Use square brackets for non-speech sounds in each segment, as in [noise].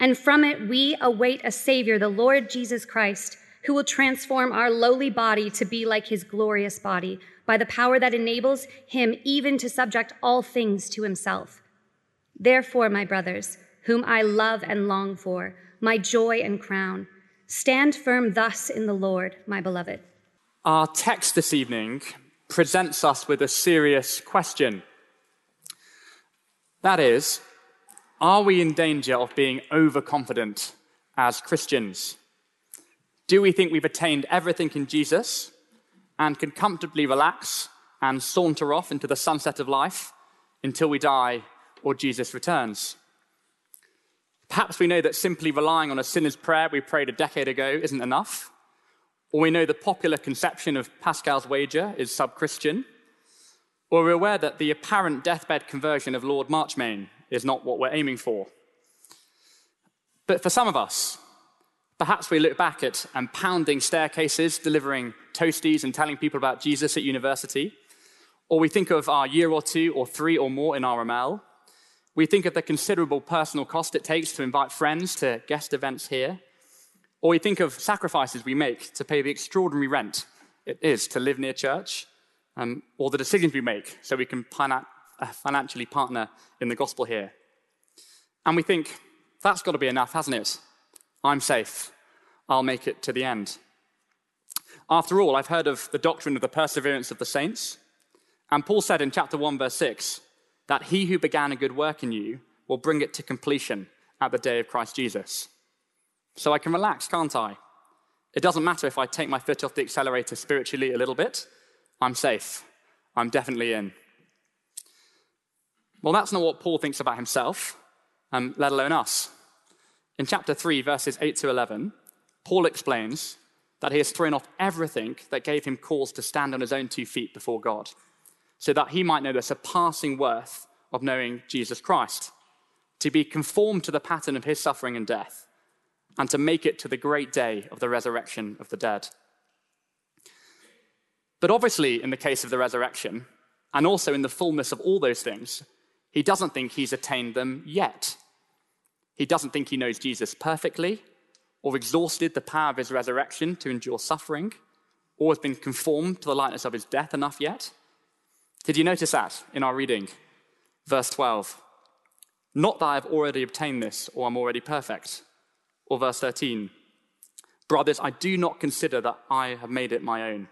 and from it we await a Savior, the Lord Jesus Christ who will transform our lowly body to be like his glorious body by the power that enables him even to subject all things to himself. Therefore, my brothers, whom I love and long for, my joy and crown, stand firm thus in the Lord, my beloved. Our text this evening presents us with a serious question. That is, are we in danger of being overconfident as Christians? Do we think we've attained everything in Jesus and can comfortably relax and saunter off into the sunset of life until we die or Jesus returns? Perhaps we know that simply relying on a sinner's prayer we prayed a decade ago isn't enough. Or we know the popular conception of Pascal's wager is sub Christian. Or we're aware that the apparent deathbed conversion of Lord Marchmain is not what we're aiming for. But for some of us, Perhaps we look back at um, pounding staircases, delivering toasties, and telling people about Jesus at university. Or we think of our year or two or three or more in RML. We think of the considerable personal cost it takes to invite friends to guest events here. Or we think of sacrifices we make to pay the extraordinary rent it is to live near church, um, or the decisions we make so we can uh, financially partner in the gospel here. And we think, that's got to be enough, hasn't it? I'm safe. I'll make it to the end. After all, I've heard of the doctrine of the perseverance of the saints. And Paul said in chapter 1, verse 6, that he who began a good work in you will bring it to completion at the day of Christ Jesus. So I can relax, can't I? It doesn't matter if I take my foot off the accelerator spiritually a little bit, I'm safe. I'm definitely in. Well, that's not what Paul thinks about himself, um, let alone us. In chapter 3, verses 8 to 11, Paul explains that he has thrown off everything that gave him cause to stand on his own two feet before God, so that he might know the surpassing worth of knowing Jesus Christ, to be conformed to the pattern of his suffering and death, and to make it to the great day of the resurrection of the dead. But obviously, in the case of the resurrection, and also in the fullness of all those things, he doesn't think he's attained them yet. He doesn't think he knows Jesus perfectly, or exhausted the power of his resurrection to endure suffering, or has been conformed to the likeness of his death enough yet. Did you notice that in our reading? Verse 12. Not that I have already obtained this, or I am already perfect. Or verse 13. Brothers, I do not consider that I have made it my own.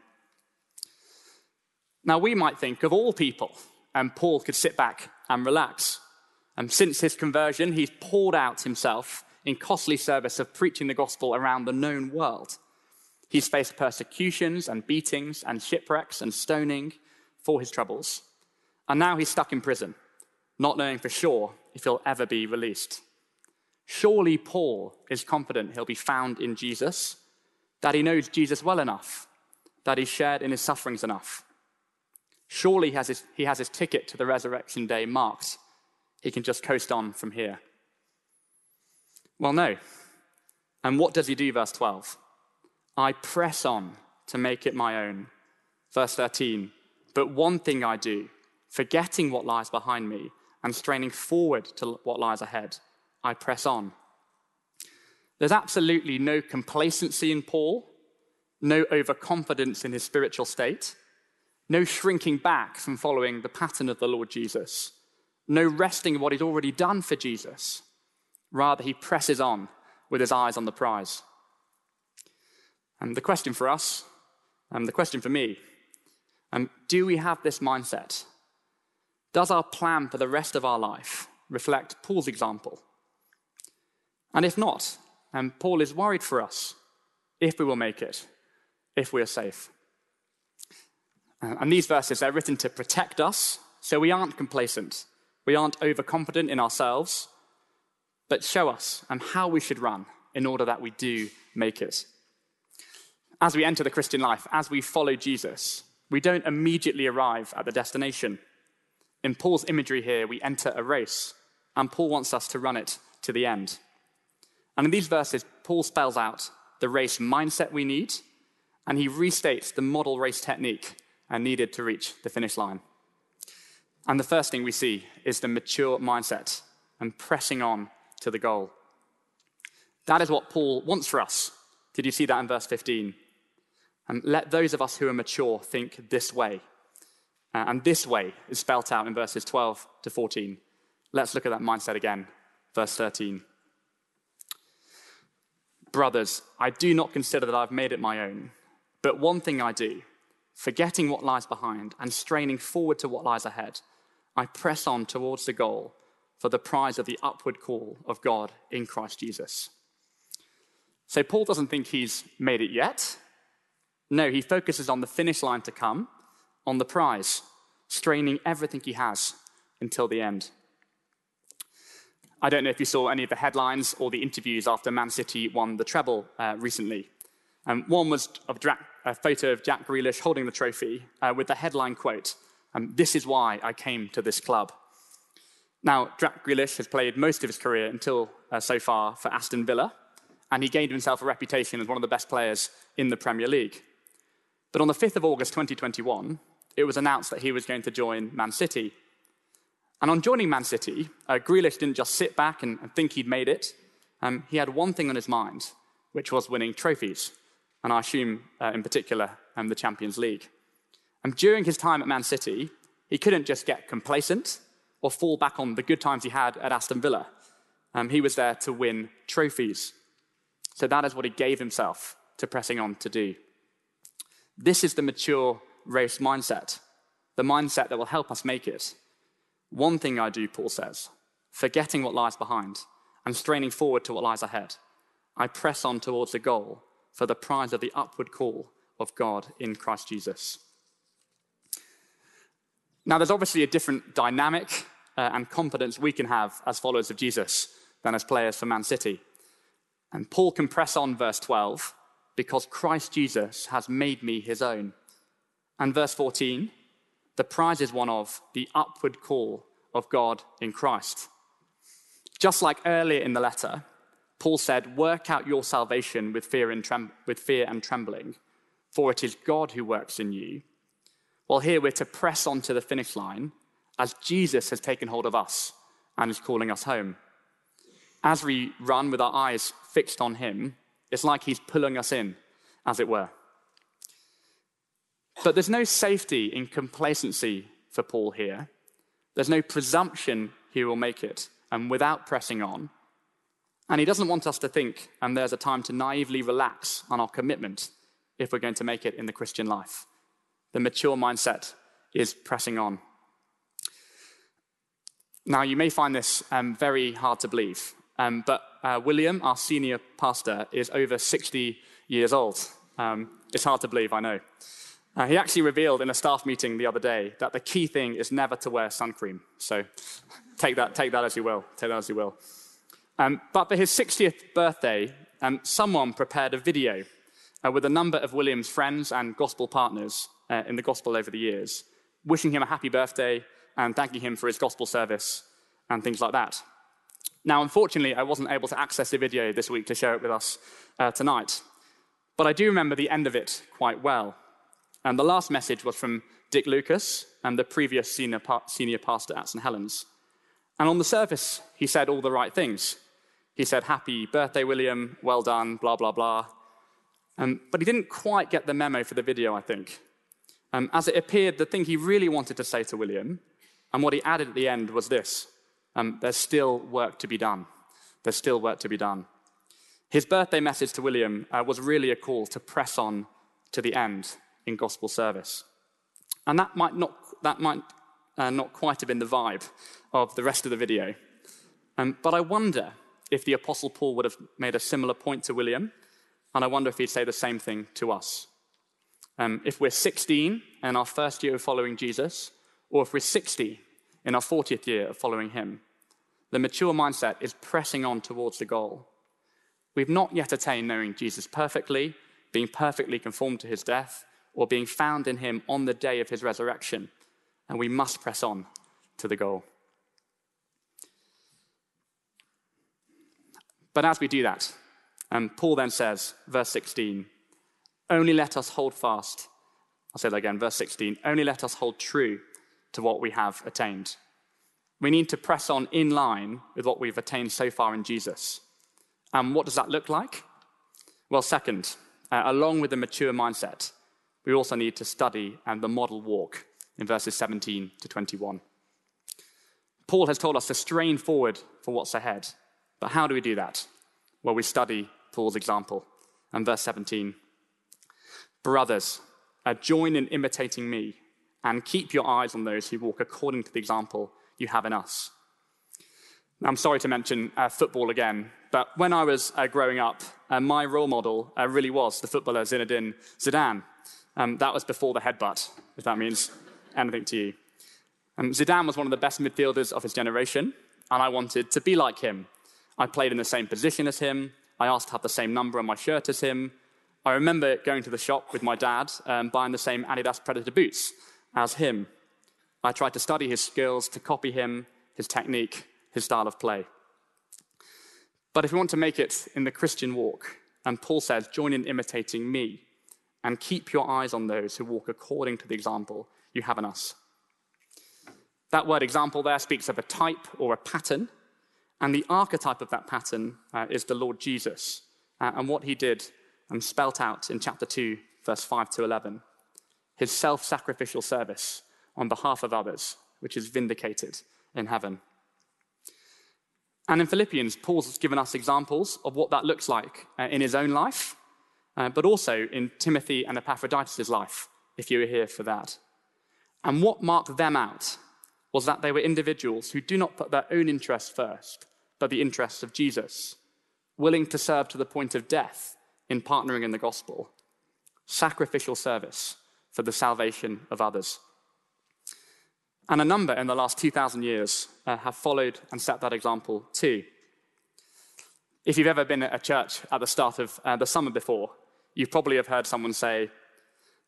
Now, we might think of all people, and Paul could sit back and relax. And since his conversion, he's poured out himself in costly service of preaching the gospel around the known world. He's faced persecutions and beatings and shipwrecks and stoning for his troubles. And now he's stuck in prison, not knowing for sure if he'll ever be released. Surely Paul is confident he'll be found in Jesus, that he knows Jesus well enough, that he's shared in his sufferings enough. Surely he has his, he has his ticket to the resurrection day marked. He can just coast on from here. Well, no. And what does he do, verse 12? I press on to make it my own. Verse 13, but one thing I do, forgetting what lies behind me and straining forward to what lies ahead, I press on. There's absolutely no complacency in Paul, no overconfidence in his spiritual state, no shrinking back from following the pattern of the Lord Jesus, no resting in what he's already done for Jesus. Rather, he presses on with his eyes on the prize. And the question for us, and the question for me, um, do we have this mindset? Does our plan for the rest of our life reflect Paul's example? And if not, um, Paul is worried for us if we will make it, if we are safe. Uh, and these verses, they're written to protect us so we aren't complacent, we aren't overconfident in ourselves, but show us um, how we should run in order that we do make it. As we enter the Christian life, as we follow Jesus, we don't immediately arrive at the destination. In Paul's imagery here, we enter a race, and Paul wants us to run it to the end. And in these verses, Paul spells out the race mindset we need, and he restates the model race technique needed to reach the finish line. And the first thing we see is the mature mindset and pressing on to the goal. That is what Paul wants for us. Did you see that in verse 15? And let those of us who are mature think this way. Uh, and this way is spelt out in verses 12 to 14. Let's look at that mindset again. Verse 13. Brothers, I do not consider that I've made it my own, but one thing I do, forgetting what lies behind and straining forward to what lies ahead, I press on towards the goal for the prize of the upward call of God in Christ Jesus. So Paul doesn't think he's made it yet. No, he focuses on the finish line to come, on the prize, straining everything he has until the end. I don't know if you saw any of the headlines or the interviews after Man City won the treble uh, recently. Um, one was of a photo of Jack Grealish holding the trophy uh, with the headline quote, um, This is why I came to this club. Now, Jack Grealish has played most of his career until uh, so far for Aston Villa, and he gained himself a reputation as one of the best players in the Premier League. But on the 5th of August 2021, it was announced that he was going to join Man City. And on joining Man City, uh, Grealish didn't just sit back and, and think he'd made it. Um, he had one thing on his mind, which was winning trophies, and I assume uh, in particular um, the Champions League. And during his time at Man City, he couldn't just get complacent or fall back on the good times he had at Aston Villa. Um, he was there to win trophies. So that is what he gave himself to pressing on to do. This is the mature race mindset, the mindset that will help us make it. One thing I do, Paul says, forgetting what lies behind and straining forward to what lies ahead, I press on towards the goal for the prize of the upward call of God in Christ Jesus. Now, there's obviously a different dynamic uh, and confidence we can have as followers of Jesus than as players for Man City. And Paul can press on verse 12 because Christ Jesus has made me his own. And verse 14, the prize is one of the upward call of God in Christ. Just like earlier in the letter, Paul said, Work out your salvation with fear and, trem- with fear and trembling, for it is God who works in you. Well, here we're to press on to the finish line as Jesus has taken hold of us and is calling us home. As we run with our eyes fixed on him, it's like he's pulling us in, as it were. But there's no safety in complacency for Paul here. There's no presumption he will make it, and without pressing on. And he doesn't want us to think, and there's a time to naively relax on our commitment if we're going to make it in the Christian life. The mature mindset is pressing on. Now, you may find this um, very hard to believe, um, but uh, William, our senior pastor, is over 60 years old. Um, it's hard to believe, I know. Uh, he actually revealed in a staff meeting the other day that the key thing is never to wear sun cream. So [laughs] take that, take that as you will. Take that as you will. Um, but for his 60th birthday, um, someone prepared a video uh, with a number of William's friends and gospel partners uh, in the gospel over the years, wishing him a happy birthday and thanking him for his gospel service and things like that. Now, unfortunately, I wasn't able to access the video this week to share it with us uh, tonight, but I do remember the end of it quite well. And the last message was from Dick Lucas, and the previous senior, senior pastor at St. Helens. And on the surface, he said all the right things. He said, Happy birthday, William, well done, blah, blah, blah. Um, but he didn't quite get the memo for the video, I think. Um, as it appeared, the thing he really wanted to say to William, and what he added at the end, was this um, There's still work to be done. There's still work to be done. His birthday message to William uh, was really a call to press on to the end in gospel service. And that might not, that might, uh, not quite have been the vibe of the rest of the video. Um, but I wonder if the Apostle Paul would have made a similar point to William, and I wonder if he'd say the same thing to us. Um, if we're 16 in our first year of following Jesus, or if we're 60 in our 40th year of following him, the mature mindset is pressing on towards the goal. We've not yet attained knowing Jesus perfectly, being perfectly conformed to his death, or being found in him on the day of his resurrection. And we must press on to the goal. But as we do that, um, Paul then says, verse 16, only let us hold fast. I'll say that again, verse 16, only let us hold true to what we have attained. We need to press on in line with what we've attained so far in Jesus. And what does that look like? Well, second, uh, along with the mature mindset, we also need to study and the model walk in verses 17 to 21. Paul has told us to strain forward for what's ahead. But how do we do that? Well, we study Paul's example. And verse 17 Brothers, join in imitating me and keep your eyes on those who walk according to the example you have in us. I'm sorry to mention uh, football again, but when I was uh, growing up, uh, my role model uh, really was the footballer Zinedine Zidane. Um, that was before the headbutt, if that means anything to you. Um, Zidane was one of the best midfielders of his generation, and I wanted to be like him. I played in the same position as him. I asked to have the same number on my shirt as him. I remember going to the shop with my dad, um, buying the same Adidas Predator boots as him. I tried to study his skills, to copy him, his technique, his style of play. But if we want to make it in the Christian walk, and Paul says, join in imitating me, and keep your eyes on those who walk according to the example you have in us. That word example there speaks of a type or a pattern, and the archetype of that pattern uh, is the Lord Jesus uh, and what he did and spelt out in chapter 2, verse 5 to 11. His self sacrificial service on behalf of others, which is vindicated in heaven. And in Philippians, Paul's given us examples of what that looks like uh, in his own life uh, but also in Timothy and Epaphroditus' life, if you were here for that. And what marked them out was that they were individuals who do not put their own interests first, but the interests of Jesus, willing to serve to the point of death in partnering in the gospel, sacrificial service for the salvation of others. And a number in the last 2,000 years uh, have followed and set that example too. If you've ever been at a church at the start of uh, the summer before, you probably have heard someone say,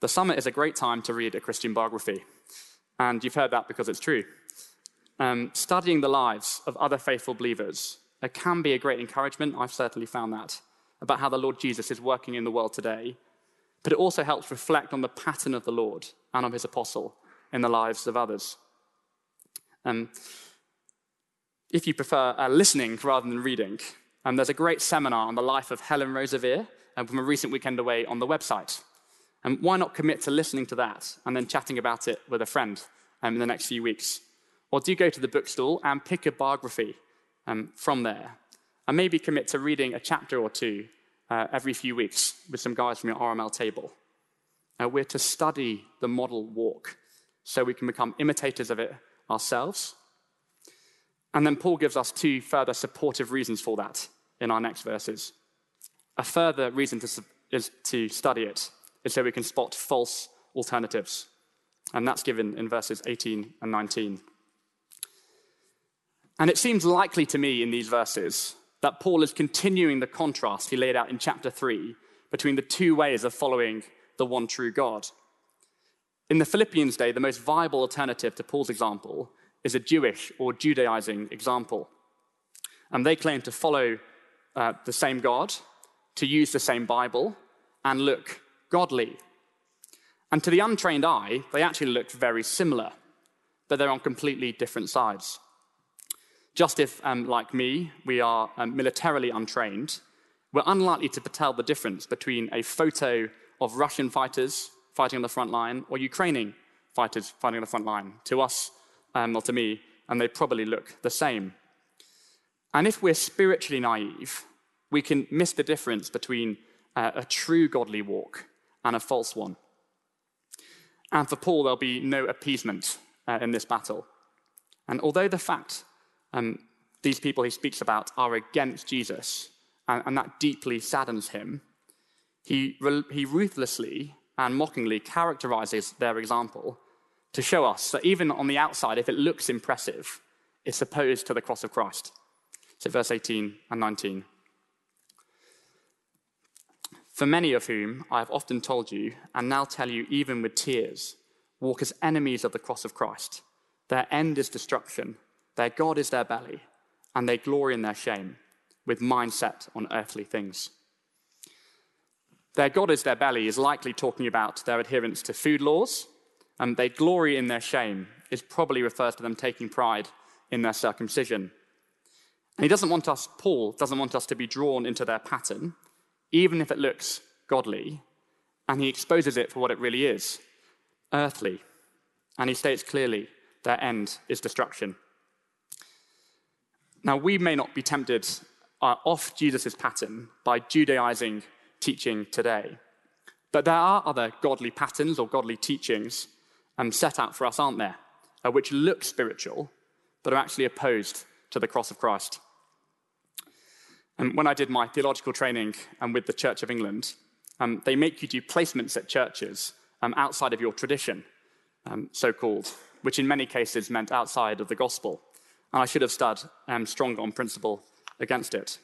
the summer is a great time to read a Christian biography. And you've heard that because it's true. Um, studying the lives of other faithful believers it can be a great encouragement. I've certainly found that about how the Lord Jesus is working in the world today. But it also helps reflect on the pattern of the Lord and of his apostle in the lives of others. Um, if you prefer uh, listening rather than reading, um, there's a great seminar on the life of Helen Roseveare um, from a recent weekend away on the website. And why not commit to listening to that and then chatting about it with a friend um, in the next few weeks? Or do go to the bookstall and pick a biography um, from there? And maybe commit to reading a chapter or two uh, every few weeks with some guys from your RML table. Uh, we're to study the model walk so we can become imitators of it ourselves. And then Paul gives us two further supportive reasons for that in our next verses. A further reason to, is to study it, is so we can spot false alternatives. And that's given in verses 18 and 19. And it seems likely to me in these verses that Paul is continuing the contrast he laid out in chapter 3 between the two ways of following the one true God. In the Philippians' day, the most viable alternative to Paul's example is a Jewish or Judaizing example. And they claim to follow uh, the same God, to use the same Bible, and look godly. And to the untrained eye, they actually look very similar, but they're on completely different sides. Just if, um, like me, we are um, militarily untrained, we're unlikely to tell the difference between a photo of Russian fighters fighting on the front line or Ukrainian fighters fighting on the front line. To us, um, or to me, and they probably look the same. And if we're spiritually naive, we can miss the difference between uh, a true godly walk and a false one. And for Paul, there'll be no appeasement uh, in this battle. And although the fact um, these people he speaks about are against Jesus, and, and that deeply saddens him, he, he ruthlessly and mockingly characterizes their example to show us that even on the outside, if it looks impressive, it's opposed to the cross of Christ. So, verse 18 and 19. For many of whom I have often told you, and now tell you even with tears, walk as enemies of the cross of Christ. Their end is destruction, their God is their belly, and they glory in their shame, with mind set on earthly things. Their God is their belly is likely talking about their adherence to food laws, and they glory in their shame is probably refers to them taking pride in their circumcision. And he doesn't want us, Paul doesn't want us to be drawn into their pattern even if it looks godly, and he exposes it for what it really is earthly. And he states clearly their end is destruction. Now, we may not be tempted uh, off Jesus' pattern by Judaizing teaching today, but there are other godly patterns or godly teachings um, set out for us, aren't there, uh, which look spiritual, but are actually opposed to the cross of Christ. When I did my theological training um, with the Church of England, um, they make you do placements at churches um, outside of your tradition, um, so called, which in many cases meant outside of the gospel. And I should have stood um, stronger on principle against it.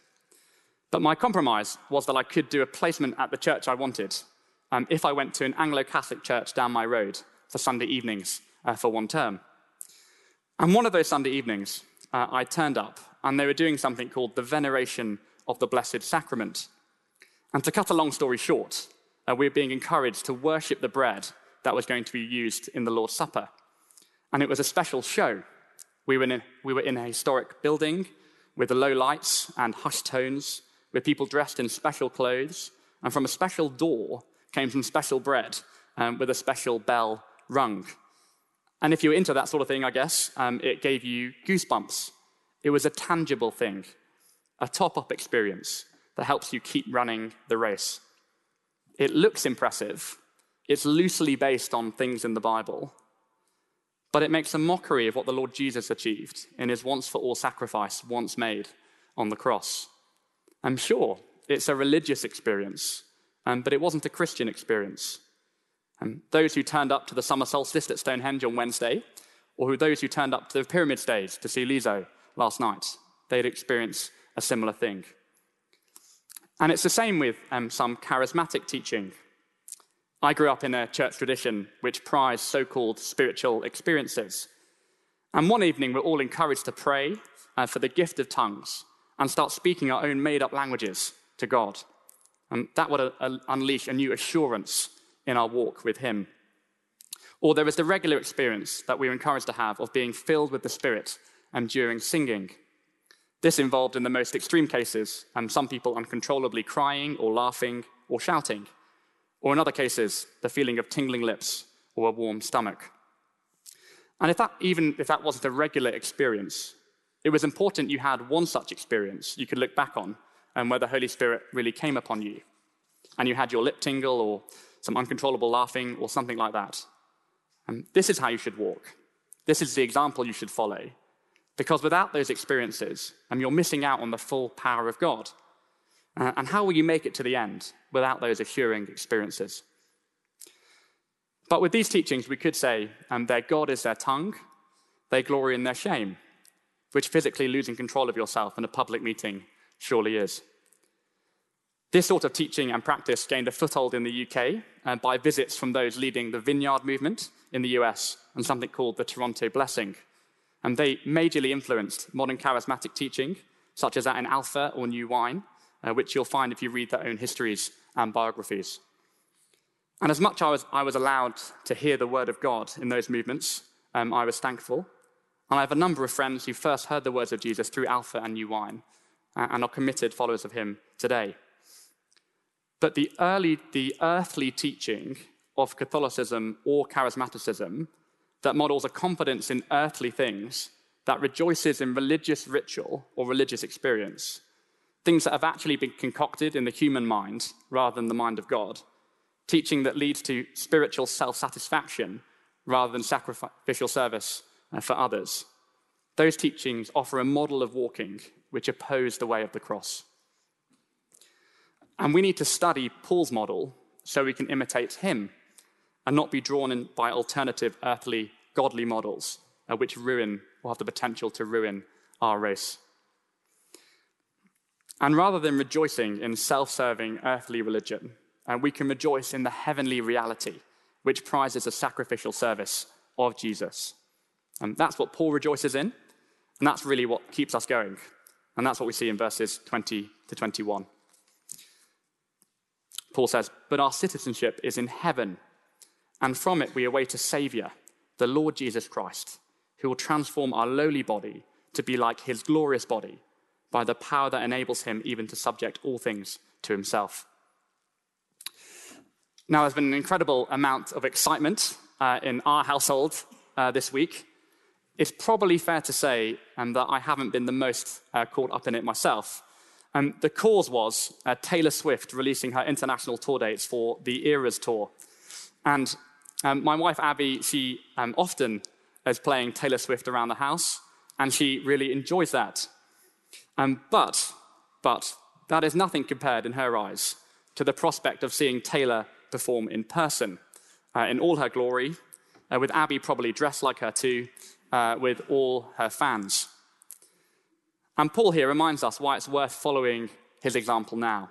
But my compromise was that I could do a placement at the church I wanted if I went to an Anglo Catholic church down my road for Sunday evenings uh, for one term. And one of those Sunday evenings, uh, I turned up, and they were doing something called the veneration of the Blessed Sacrament. And to cut a long story short, uh, we were being encouraged to worship the bread that was going to be used in the Lord's Supper. And it was a special show. We were in a, we were in a historic building with the low lights and hushed tones, with people dressed in special clothes, and from a special door came some special bread um, with a special bell rung. And if you were into that sort of thing, I guess, um, it gave you goosebumps. It was a tangible thing a top up experience that helps you keep running the race. It looks impressive, it's loosely based on things in the Bible, but it makes a mockery of what the Lord Jesus achieved in his once for all sacrifice, once made on the cross. I'm sure it's a religious experience, um, but it wasn't a Christian experience. And those who turned up to the summer solstice at Stonehenge on Wednesday, or who, those who turned up to the pyramid stage to see Lizzo last night, they'd experience a similar thing. And it's the same with um, some charismatic teaching. I grew up in a church tradition which prized so called spiritual experiences. And one evening, we're all encouraged to pray uh, for the gift of tongues and start speaking our own made up languages to God. And that would uh, unleash a new assurance in our walk with Him. Or there is the regular experience that we're encouraged to have of being filled with the Spirit and during singing. This involved, in the most extreme cases, um, some people uncontrollably crying or laughing or shouting, or in other cases, the feeling of tingling lips or a warm stomach. And if that, even if that wasn't a regular experience, it was important you had one such experience you could look back on and where the Holy Spirit really came upon you. And you had your lip tingle or some uncontrollable laughing or something like that. And this is how you should walk. This is the example you should follow. Because without those experiences, um, you're missing out on the full power of God. Uh, and how will you make it to the end without those assuring experiences? But with these teachings, we could say um, their God is their tongue, they glory in their shame, which physically losing control of yourself in a public meeting surely is. This sort of teaching and practice gained a foothold in the UK uh, by visits from those leading the Vineyard movement in the US and something called the Toronto Blessing. And they majorly influenced modern charismatic teaching, such as that in Alpha or New Wine, uh, which you'll find if you read their own histories and biographies. And as much as I was, allowed to hear the word of God in those movements, um, I was thankful. And I have a number of friends who first heard the words of Jesus through Alpha and New Wine and are committed followers of him today. But the, early, the earthly teaching of Catholicism or charismaticism that models a confidence in earthly things, that rejoices in religious ritual or religious experience, things that have actually been concocted in the human mind rather than the mind of God, teaching that leads to spiritual self satisfaction rather than sacrificial service uh, for others. Those teachings offer a model of walking which oppose the way of the cross. And we need to study Paul's model so we can imitate him and not be drawn in by alternative earthly godly models uh, which ruin or have the potential to ruin our race. And rather than rejoicing in self serving earthly religion, uh, we can rejoice in the heavenly reality which prizes the sacrificial service of Jesus. And that's what Paul rejoices in, and that's really what keeps us going. And that's what we see in verses 20 to 21. Paul says, But our citizenship is in heaven, and from it we await a Savior, the Lord Jesus Christ, who will transform our lowly body to be like his glorious body by the power that enables him even to subject all things to himself. Now, there's been an incredible amount of excitement uh, in our household uh, this week. It's probably fair to say um, that I haven't been the most uh, caught up in it myself. Um, the cause was uh, Taylor Swift releasing her international tour dates for the Eras Tour. And um, my wife Abby, she um, often is playing Taylor Swift around the house, and she really enjoys that. Um, but, but, that is nothing compared in her eyes to the prospect of seeing Taylor perform in person uh, in all her glory, uh, with Abby probably dressed like her too, uh, with all her fans. And Paul here reminds us why it's worth following his example now.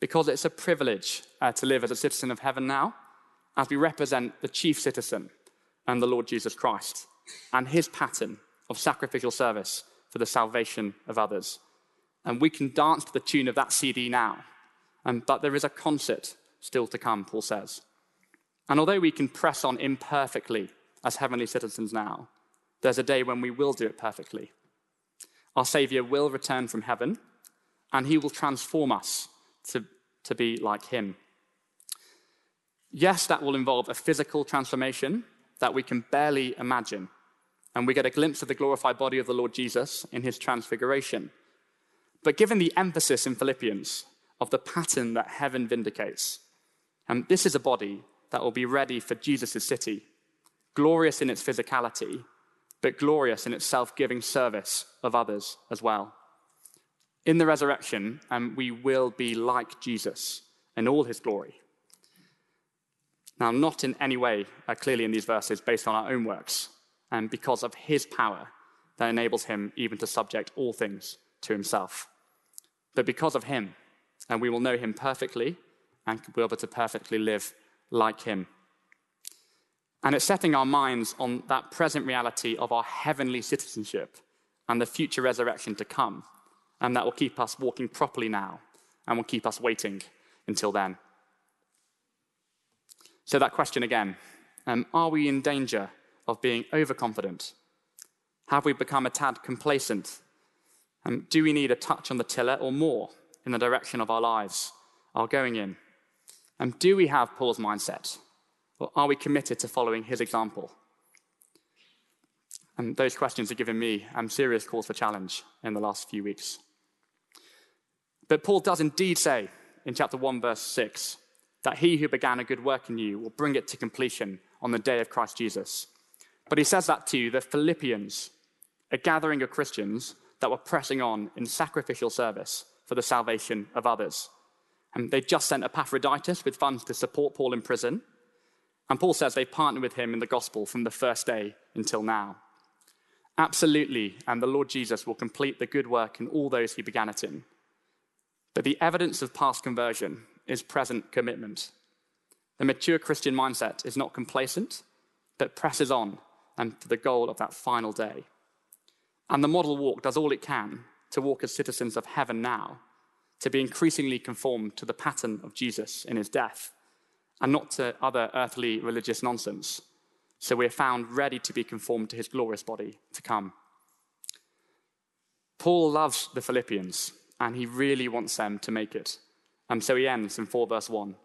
Because it's a privilege uh, to live as a citizen of heaven now, as we represent the chief citizen and the Lord Jesus Christ, and his pattern of sacrificial service for the salvation of others. And we can dance to the tune of that CD now. Um, but there is a concert still to come, Paul says. And although we can press on imperfectly as heavenly citizens now, there's a day when we will do it perfectly. Our Savior will return from heaven, and he will transform us to, to be like him. Yes, that will involve a physical transformation that we can barely imagine. And we get a glimpse of the glorified body of the Lord Jesus in his transfiguration. But given the emphasis in Philippians of the pattern that heaven vindicates, and this is a body that will be ready for Jesus' city, glorious in its physicality, but glorious in its self giving service of others as well. In the resurrection, um, we will be like Jesus in all his glory. Now, not in any way uh, clearly in these verses based on our own works, and because of his power that enables him even to subject all things to himself. But because of him, and we will know him perfectly and will be able to perfectly live like him. And it's setting our minds on that present reality of our heavenly citizenship and the future resurrection to come. And that will keep us walking properly now and will keep us waiting until then. So, that question again um, are we in danger of being overconfident? Have we become a tad complacent? Um, do we need a touch on the tiller or more in the direction of our lives, our going in? And do we have Paul's mindset? Or are we committed to following his example? And those questions have given me um, serious cause for challenge in the last few weeks. But Paul does indeed say in chapter 1, verse 6, that he who began a good work in you will bring it to completion on the day of Christ Jesus. But he says that to the Philippians, a gathering of Christians that were pressing on in sacrificial service for the salvation of others. And they just sent Epaphroditus with funds to support Paul in prison. And Paul says they've partnered with him in the gospel from the first day until now. Absolutely, and the Lord Jesus will complete the good work in all those he began it in. But the evidence of past conversion is present commitment. The mature Christian mindset is not complacent, but presses on and to the goal of that final day. And the model walk does all it can to walk as citizens of heaven now, to be increasingly conformed to the pattern of Jesus in his death, and not to other earthly religious nonsense. So we're found ready to be conformed to his glorious body to come. Paul loves the Philippians, and he really wants them to make it. And so he ends in 4 verse 1.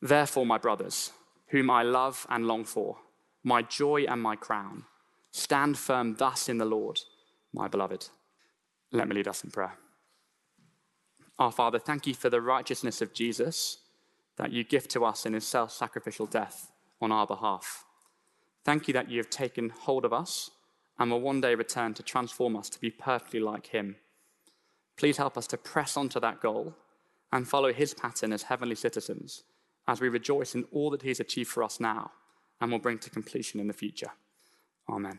Therefore, my brothers, whom I love and long for, my joy and my crown, stand firm thus in the Lord, my beloved. Let me lead us in prayer. Our Father, thank you for the righteousness of Jesus that you give to us in his self sacrificial death on our behalf. Thank you that you have taken hold of us and will one day return to transform us to be perfectly like him. Please help us to press on to that goal and follow his pattern as heavenly citizens as we rejoice in all that he has achieved for us now and will bring to completion in the future. Amen.